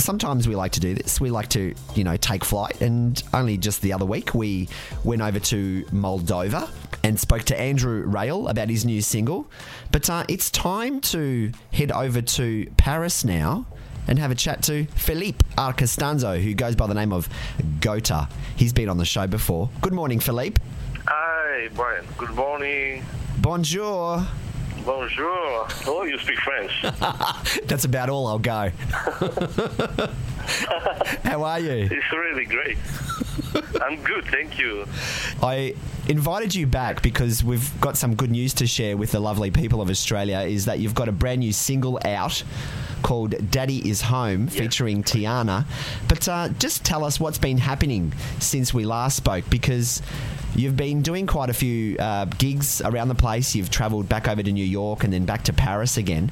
sometimes we like to do this. We like to, you know, take flight. And only just the other week, we went over to Moldova and spoke to Andrew Rail about his new single. But uh, it's time to head over to Paris now and have a chat to Philippe Arcastanzo, who goes by the name of GOTTA. He's been on the show before. Good morning, Philippe. Hi, Brian. Good morning. Bonjour. Bonjour. Oh, you speak French. That's about all I'll go. How are you? It's really great. I'm good, thank you. I invited you back because we've got some good news to share with the lovely people of Australia is that you've got a brand new single out called Daddy is Home featuring Tiana. But uh, just tell us what's been happening since we last spoke because you've been doing quite a few uh, gigs around the place. You've travelled back over to New York and then back to Paris again.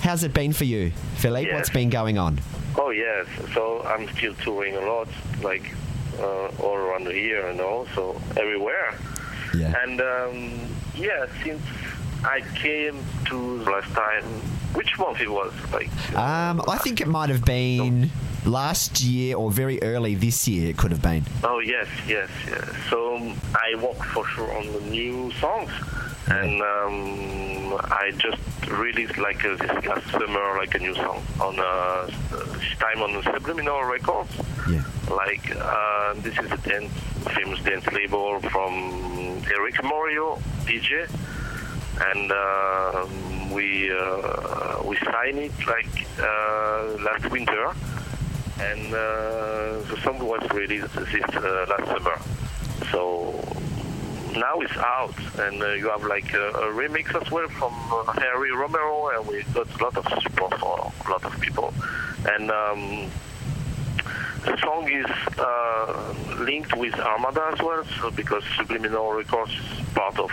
How's it been for you, Philippe? Yes. What's been going on? Oh, yes. So I'm still touring a lot, like uh, all around the year, you know, so everywhere. Yeah. And um, yeah, since I came to last time, which month it was? Like, Um, I think it might have been last year or very early this year. It could have been. Oh yes, yes, yes. So um, I work for sure on the new songs, and um, I just released like uh, this last summer like a new song on uh, this time on Subliminal Records. Yeah. Like uh, this is a dance, famous dance label from Erick Morillo, DJ, and uh, we uh, we signed it like uh, last winter and uh, the song was released this uh, last summer. So now it's out, and uh, you have like a, a remix as well from uh, Harry Romero, and we got a lot of support for a lot of people. And um, the song is uh, linked with Armada as well, so because Subliminal Records is part of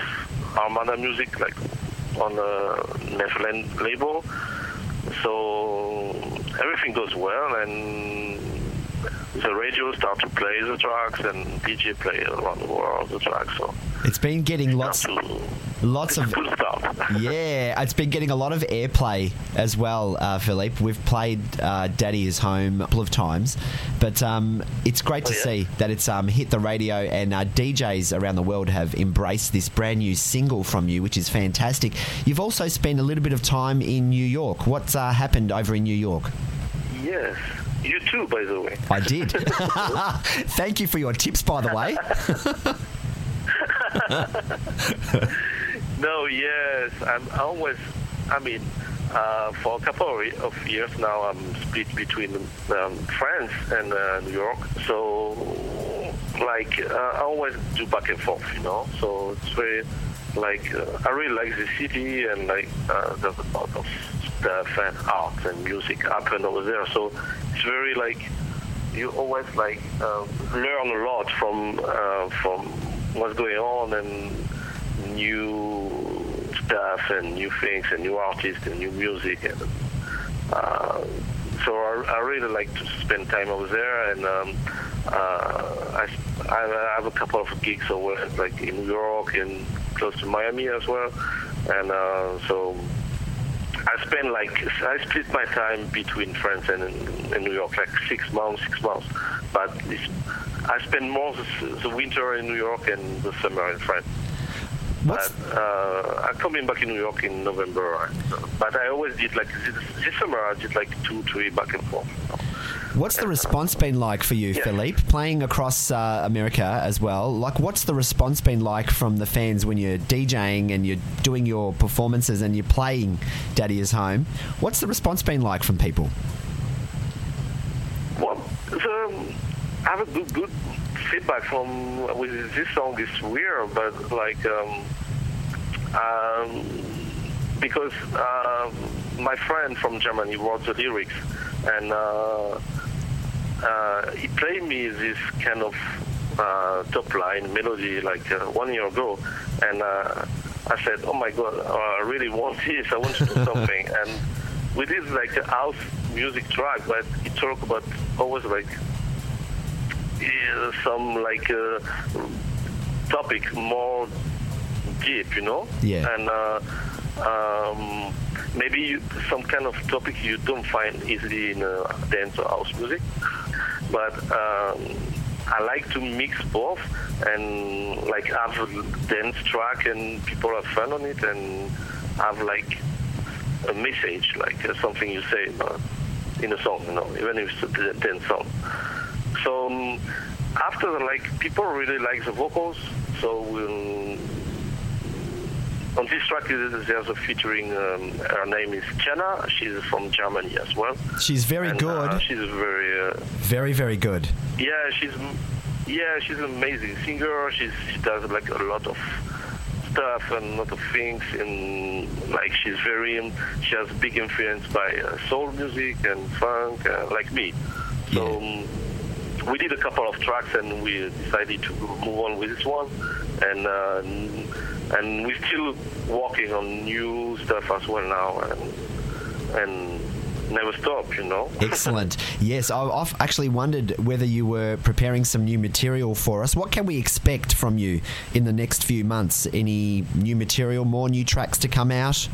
Armada Music, like on the Netherlands label. So everything goes well, and the radio start to play the tracks, and DJ play around the world the tracks. So It's been getting lots, to, lots of good stuff. yeah. It's been getting a lot of airplay as well, uh, Philippe. We've played uh, "Daddy Is Home" a couple of times, but um, it's great to Oh, yeah? see that it's um, hit the radio and uh, DJs around the world have embraced this brand new single from you, which is fantastic. You've also spent a little bit of time in New York. What's uh, happened over in New York? yes, you too, by the way. I did. Thank you for your tips, by the way. No, yes, I'm always. I mean, uh, for a couple of years now, I'm split between um, France and uh, New York. So, like, uh, I always do back and forth, you know. So it's very, like, uh, I really like the city and like uh, there's a lot of stuff and art and music happen over there. So it's very like you always like uh, learn a lot from uh, from what's going on and new stuff and new things and new artists and new music and uh, so I, I really like to spend time over there and um, uh, I, I have a couple of gigs over like in New York and close to Miami as well and uh, so I spend like I split my time between France and, and New York, like six months, six months. But I spend more the, the winter in New York and the summer in France. What's But uh, I'm coming back in New York in November. But I always did like this, this summer. I did like two, three back and forth. What's the response been like for you, Yeah. Philippe? Playing across uh, America as well. Like, what's the response been like from the fans when you're DJing and you're doing your performances and you're playing Daddy is Home? What's the response been like from people? Well, the, I have a good, good feedback from with this song. is weird, but like um, um, because uh, my friend from Germany wrote the lyrics, and uh, uh, he played me this kind of uh, top line melody like uh, one year ago, and uh, I said, "Oh my God, uh, I really want this. I want to do something." and we did like a house music track, but it talked about always like uh, some like uh, topic more deep, you know. Yeah. And uh, um, maybe you, some kind of topic you don't find easily in uh, dance or house music. But um, I like to mix both and like have a dance track and people have fun on it and have like a message, like uh, something you say uh, in a song, you know, even if it's a dance song. So um, after like people really like the vocals, so we'll on this track, there's a featuring. Um, her name is Jenna. She's from Germany as well. She's very And, good. Uh, she's very. Uh, very, very good. yeah, she's. Yeah, she's an amazing singer. She's, she does like a lot of stuff and a lot of things. And like she's very. She has big influence by uh, soul music and funk, uh, like me. So. Um, we did a couple of tracks and we decided to move on with this one and uh, and we're still working on new stuff as well now and and never stop you know Excellent. Yes, I- I've actually wondered whether you were preparing some new material for us. What can we expect from you in the next few months? Any new material, more new tracks to come out?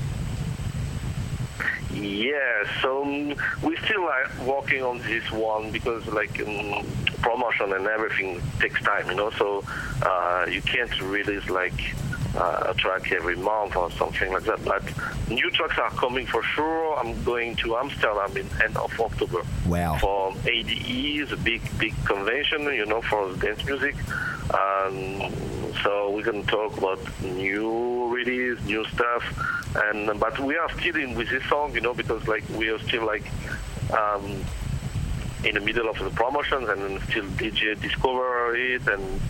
yeah so um, we're still like working on this one because like um, promotion and everything takes time you know so uh, you can't release like uh, a track every month or something like that but new tracks are coming for sure i'm going to amsterdam in end of october Wow. for ADE, the big big convention, you know, for dance music. Um, so we can talk about new release, new stuff, and but we are still in with this song, you know, because like we are still like um, in the middle of the promotions and still DJ discover it and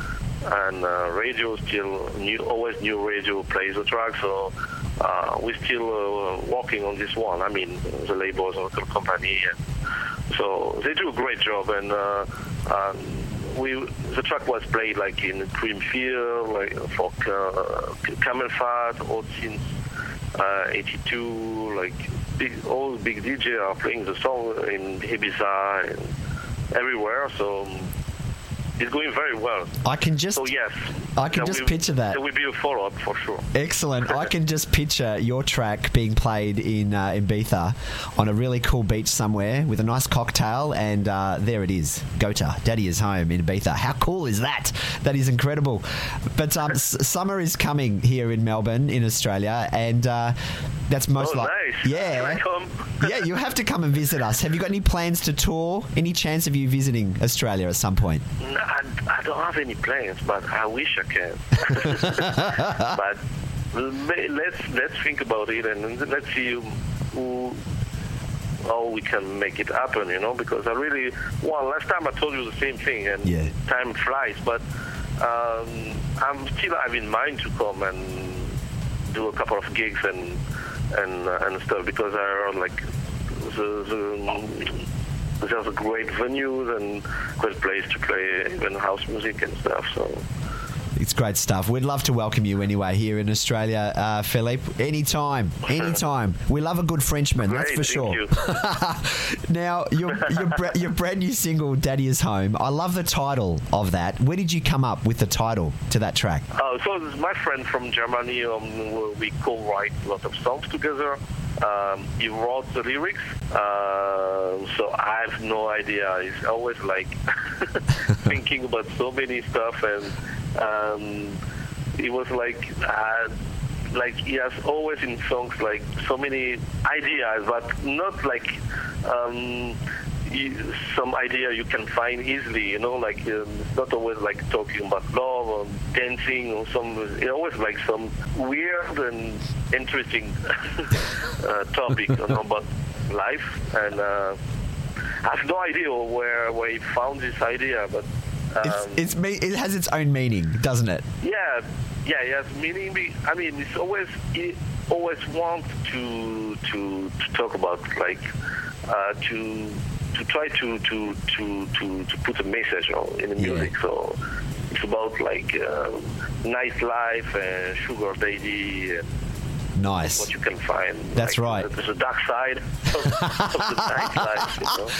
and uh, radio still new always new radio plays the track so uh, we're still uh, working on this one. I mean the labels and the company and so they do a great job and uh, um, we the track was played like in Creamfield like for uh, CamelPhat all since uh, 82 like big all big DJ are playing the song in Ibiza and everywhere so it's going very well. I can just so yes I can there just will- picture that. there will be a follow-up for sure Excellent. I can just picture your track being played in uh, Ibiza on a really cool beach somewhere with a nice cocktail, and uh, there it is. GOTTA, Daddy is home in Ibiza. How cool is that? That is incredible. But um, s- summer is coming here in Melbourne, in Australia, and uh, that's most oh like nice yeah. Can I come? yeah, you have to come and visit us. Have you got any plans to tour? Any chance of you visiting Australia at some point? No, I, I don't have any plans, but I wish I can. but let's let's think about it and let's see who, how we can make it happen. You know, because I really well last time I told you the same thing, and Yeah. time flies. But um, I'm still having mind to come and do a couple of gigs and and uh, and stuff because I like the, the there's a great venues and great place to play even house music and stuff. So It's great stuff. We'd love to welcome you anyway here in Australia, uh, Philippe. Anytime, anytime. We love a good Frenchman, that's for thank sure. you. Now, your your, your brand new single, "Daddy Is Home." I love the title of that. Where did you come up with the title to that track? Uh, so my friend from Germany. Um, we co-write a lot of songs together. Um, he wrote the lyrics, uh, so I have no idea. He's always like thinking about so many stuff, and um, he was like, uh, like he has always in songs like so many ideas, but not like. Um, some idea you can find easily, you know, like um, it's not always like talking about love or dancing or some, it's always like some weird and interesting uh, topic you know, about life. And uh, I have no idea where where he found this idea, but um, It's, it's me. It has its own meaning, doesn't it? yeah, yeah, yes. Meaning, be- I mean, it's always it always want to to to talk about like uh, to to try to to to to to put a message on in the Yeah. music. So it's about like uh, nightlife and sugar daddy. And, Nice. What you can find. That's right. There's a dark side of, nightlife,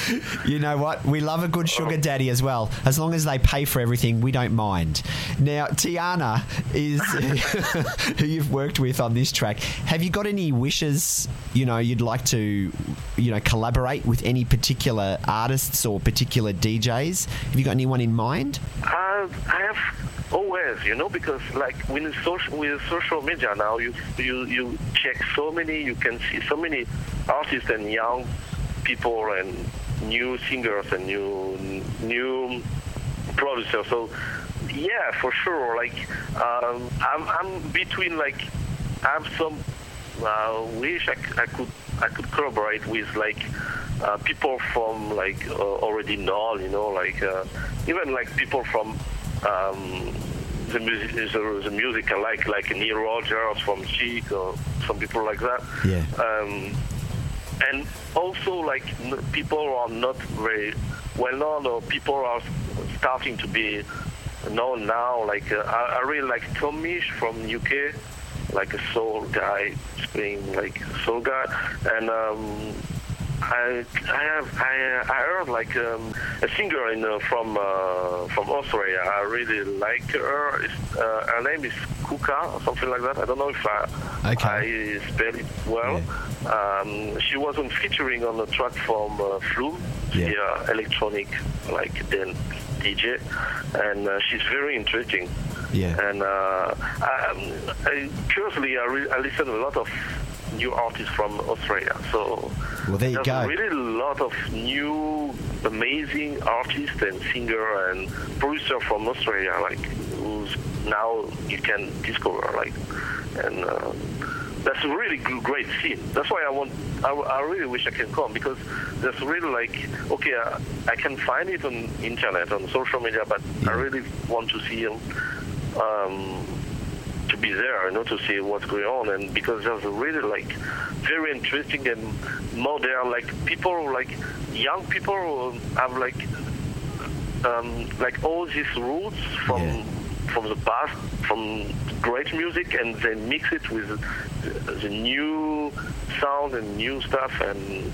you know. You know what? We love a good sugar daddy as well. As long as they pay for everything, we don't mind. Now, Tiana is who you've worked with on this track. Have you got any wishes, you know, you'd like to, you know, collaborate with any particular artists or particular DJs? Have you got anyone in mind? Uh, I have always, you know, because like with social with social media now, you you you check so many, you can see so many artists and young people and new singers and new new producers. So yeah, for sure. Like um, I'm I'm between like I have some uh, wish I, I could I could collaborate with like uh, people from like uh, already known, you know, like uh, even like people from um, the music the, the music I like like Nile Rodgers from Chic or some people like that. Yeah. Um, and also like n- people are not very well known or people are starting to be known now. Like uh, I, I really like Tom Misch from UK, like a soul guy, playing like soul guy, and um, I I have I, I heard like um, a singer in uh, from uh, from Australia. I really like her. It's, uh, her name is Kuka or something like that. I don't know if I Okay. I spell it well. Um, she wasn't featuring on the track from uh, Flume, Yeah. the uh, electronic like then DJ, and uh, she's very interesting. Yeah. And uh, um, I, curiously, I, re- I listen a lot of new artists from Australia. So Well, there you go. really a lot of new, amazing artists and singer and producer from Australia, like who's now you can discover, like, and uh, that's a really great scene. That's why I want. I, I really wish I can come because there's really like okay, uh, I can find it on internet on social media, but I really want to see him. um, be there, you know, to see what's going on, and because there's a really like very interesting and modern, like people, like young people who have like um, like all these roots from Yeah. from the past, from great music, and they mix it with the, the new sound and new stuff, and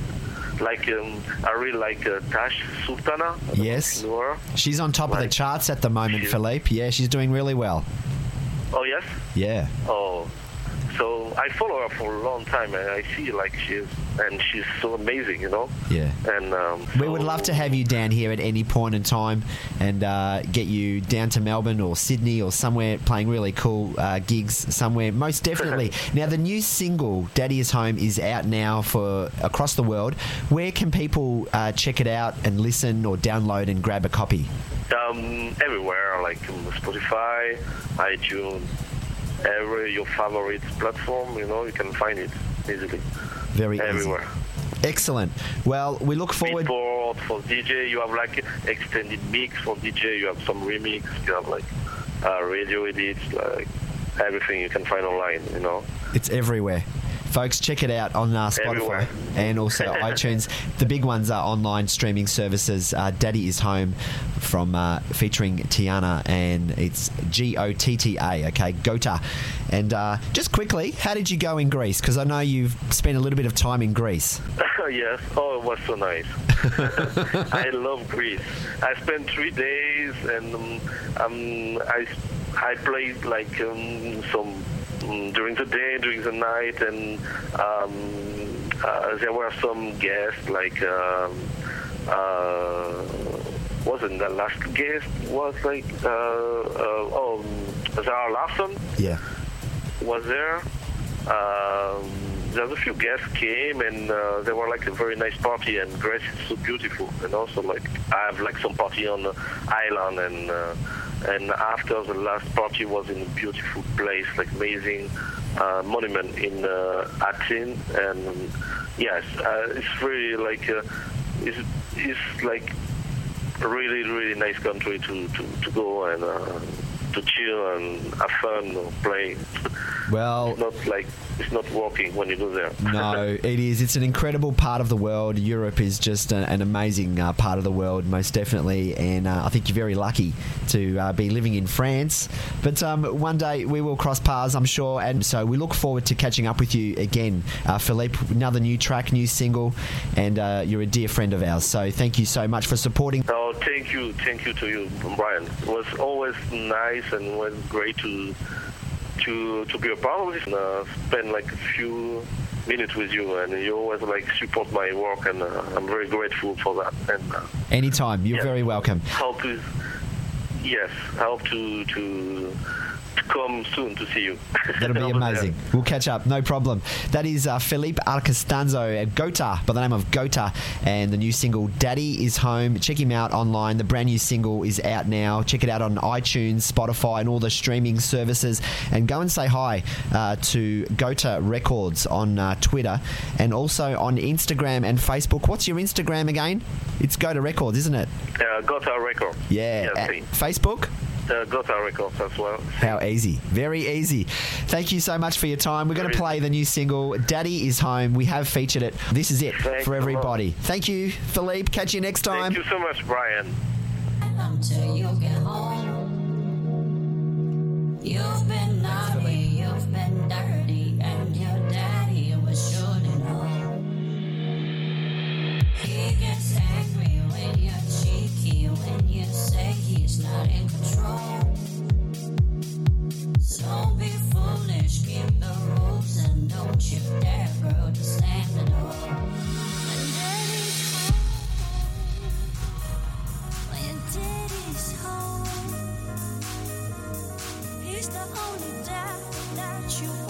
like um, I really like uh, Tash Sultana. I don't know Yes. if you know her. She's on top of the charts at the moment, Philippe. Yeah, she's doing really well. Oh yes. Yeah. Oh, so I follow her for a long time, and I see like she's and she's so amazing, you know. Yeah. And um, We would love to have you down here at any point in time and uh, get you down to Melbourne or Sydney or somewhere playing really cool uh, gigs somewhere. Most definitely. now, the new single, Daddy is Home, is out now for across the world. Where can people uh, check it out and listen or download and grab a copy? um, everywhere, like Spotify, iTunes, every your favorite platform, you know, you can find it easily Very everywhere. easy. Excellent. Well, we look forward. Beatport for DJ, you have like extended mix for DJ, you have some remix, you have like uh, radio edits, like everything you can find online, you know. It's everywhere. Folks, check it out on uh, Spotify Everywhere. and also iTunes. The big ones are online streaming services. Uh, Daddy is Home from uh, featuring Tiana, and it's G O T T A. Okay, GOTTA. And uh, just quickly, how did you go in Greece? Because I know you've spent a little bit of time in Greece. yes. Oh, it was so nice. I love Greece. I spent three days, and um, um, I I played like um, some during the day, during the night, and um, uh, there were some guests like. Um, uh, wasn't the last guest was like uh, uh, oh Zara Larsson Yeah. was there. Um, there's a few guests came and uh, they were like a very nice party and Greece is so beautiful and also like I have like some party on the island and uh, and after the last party was in a beautiful place like amazing uh, monument in uh, Athens. And yes uh, it's really like uh, it's, it's like a really really nice country to, to, to go and uh, to chill and have fun or play Well, not like it's not working when you go there. no, it is. It's an incredible part of the world. Europe is just a, an amazing uh, part of the world, most definitely. And uh, I think you're very lucky to uh, be living in France. But um, one day we will cross paths, I'm sure. And so we look forward to catching up with you again, uh, Philippe. Another new track, new single, and uh, you're a dear friend of ours. So thank you so much for supporting. Oh, thank you, thank you to you, Brian. It was always nice and it was great to to to be a part of this and uh, spend like a few minutes with you and you always like support my work and uh, I'm very grateful for that and uh, Anytime, you're Yeah. very welcome. hope to yes help to to come soon to see you That'll be Over there. amazing. We'll catch up, no problem. That is uh, Philippe Arcastanzo at GOTTA, by the name of GOTTA, and the new single "Daddy Is Home." Check him out online. The brand new single is out now. Check it out on iTunes, Spotify, and all the streaming services. And go and say hi uh, to GOTTA Records on uh, Twitter and also on Instagram and Facebook. What's your Instagram again? It's GOTTA Records, isn't it? uh, got our record Yeah. yes, Facebook. Uh, got our records as well How easy. Very easy. Thank you so much for your time. We're going to play the new single, Daddy is Home. We have featured it. This is it Thanks for everybody. Thank you, Philippe. Catch you next time. thank you so much Brian until you get home. You've been naughty, you've been dirty, he's not in control. Be foolish, the rules, and don't you dare. When daddy's home. When daddy's home, he's the only dad that you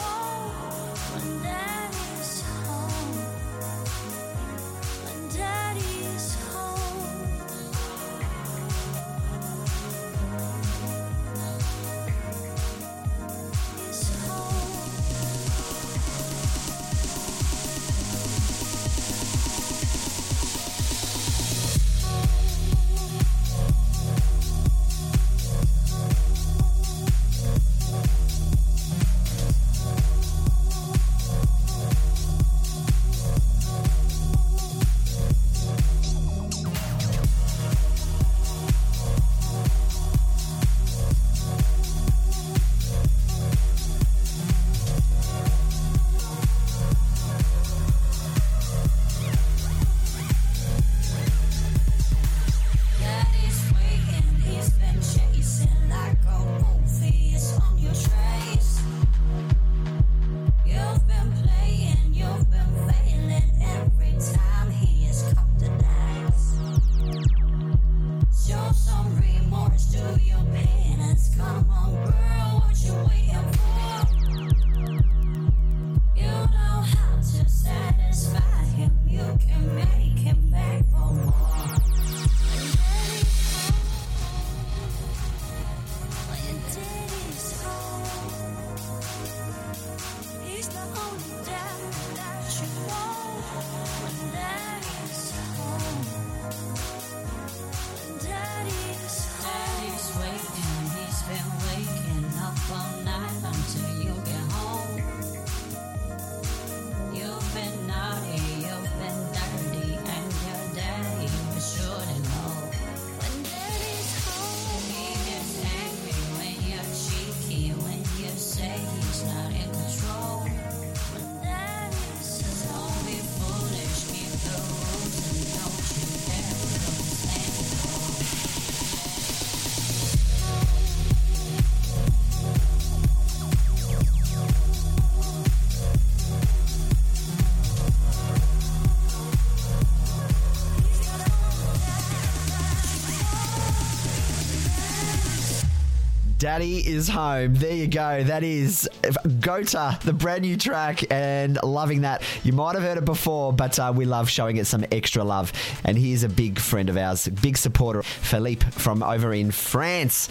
Daddy is home. There you go. That is GOTTA, the brand new track, and loving that. You might have heard it before, but uh, we love showing it some extra love. And he's a big friend of ours, big supporter, Philippe from over in France,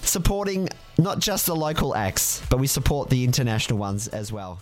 supporting not just the local acts, but we support the international ones as well.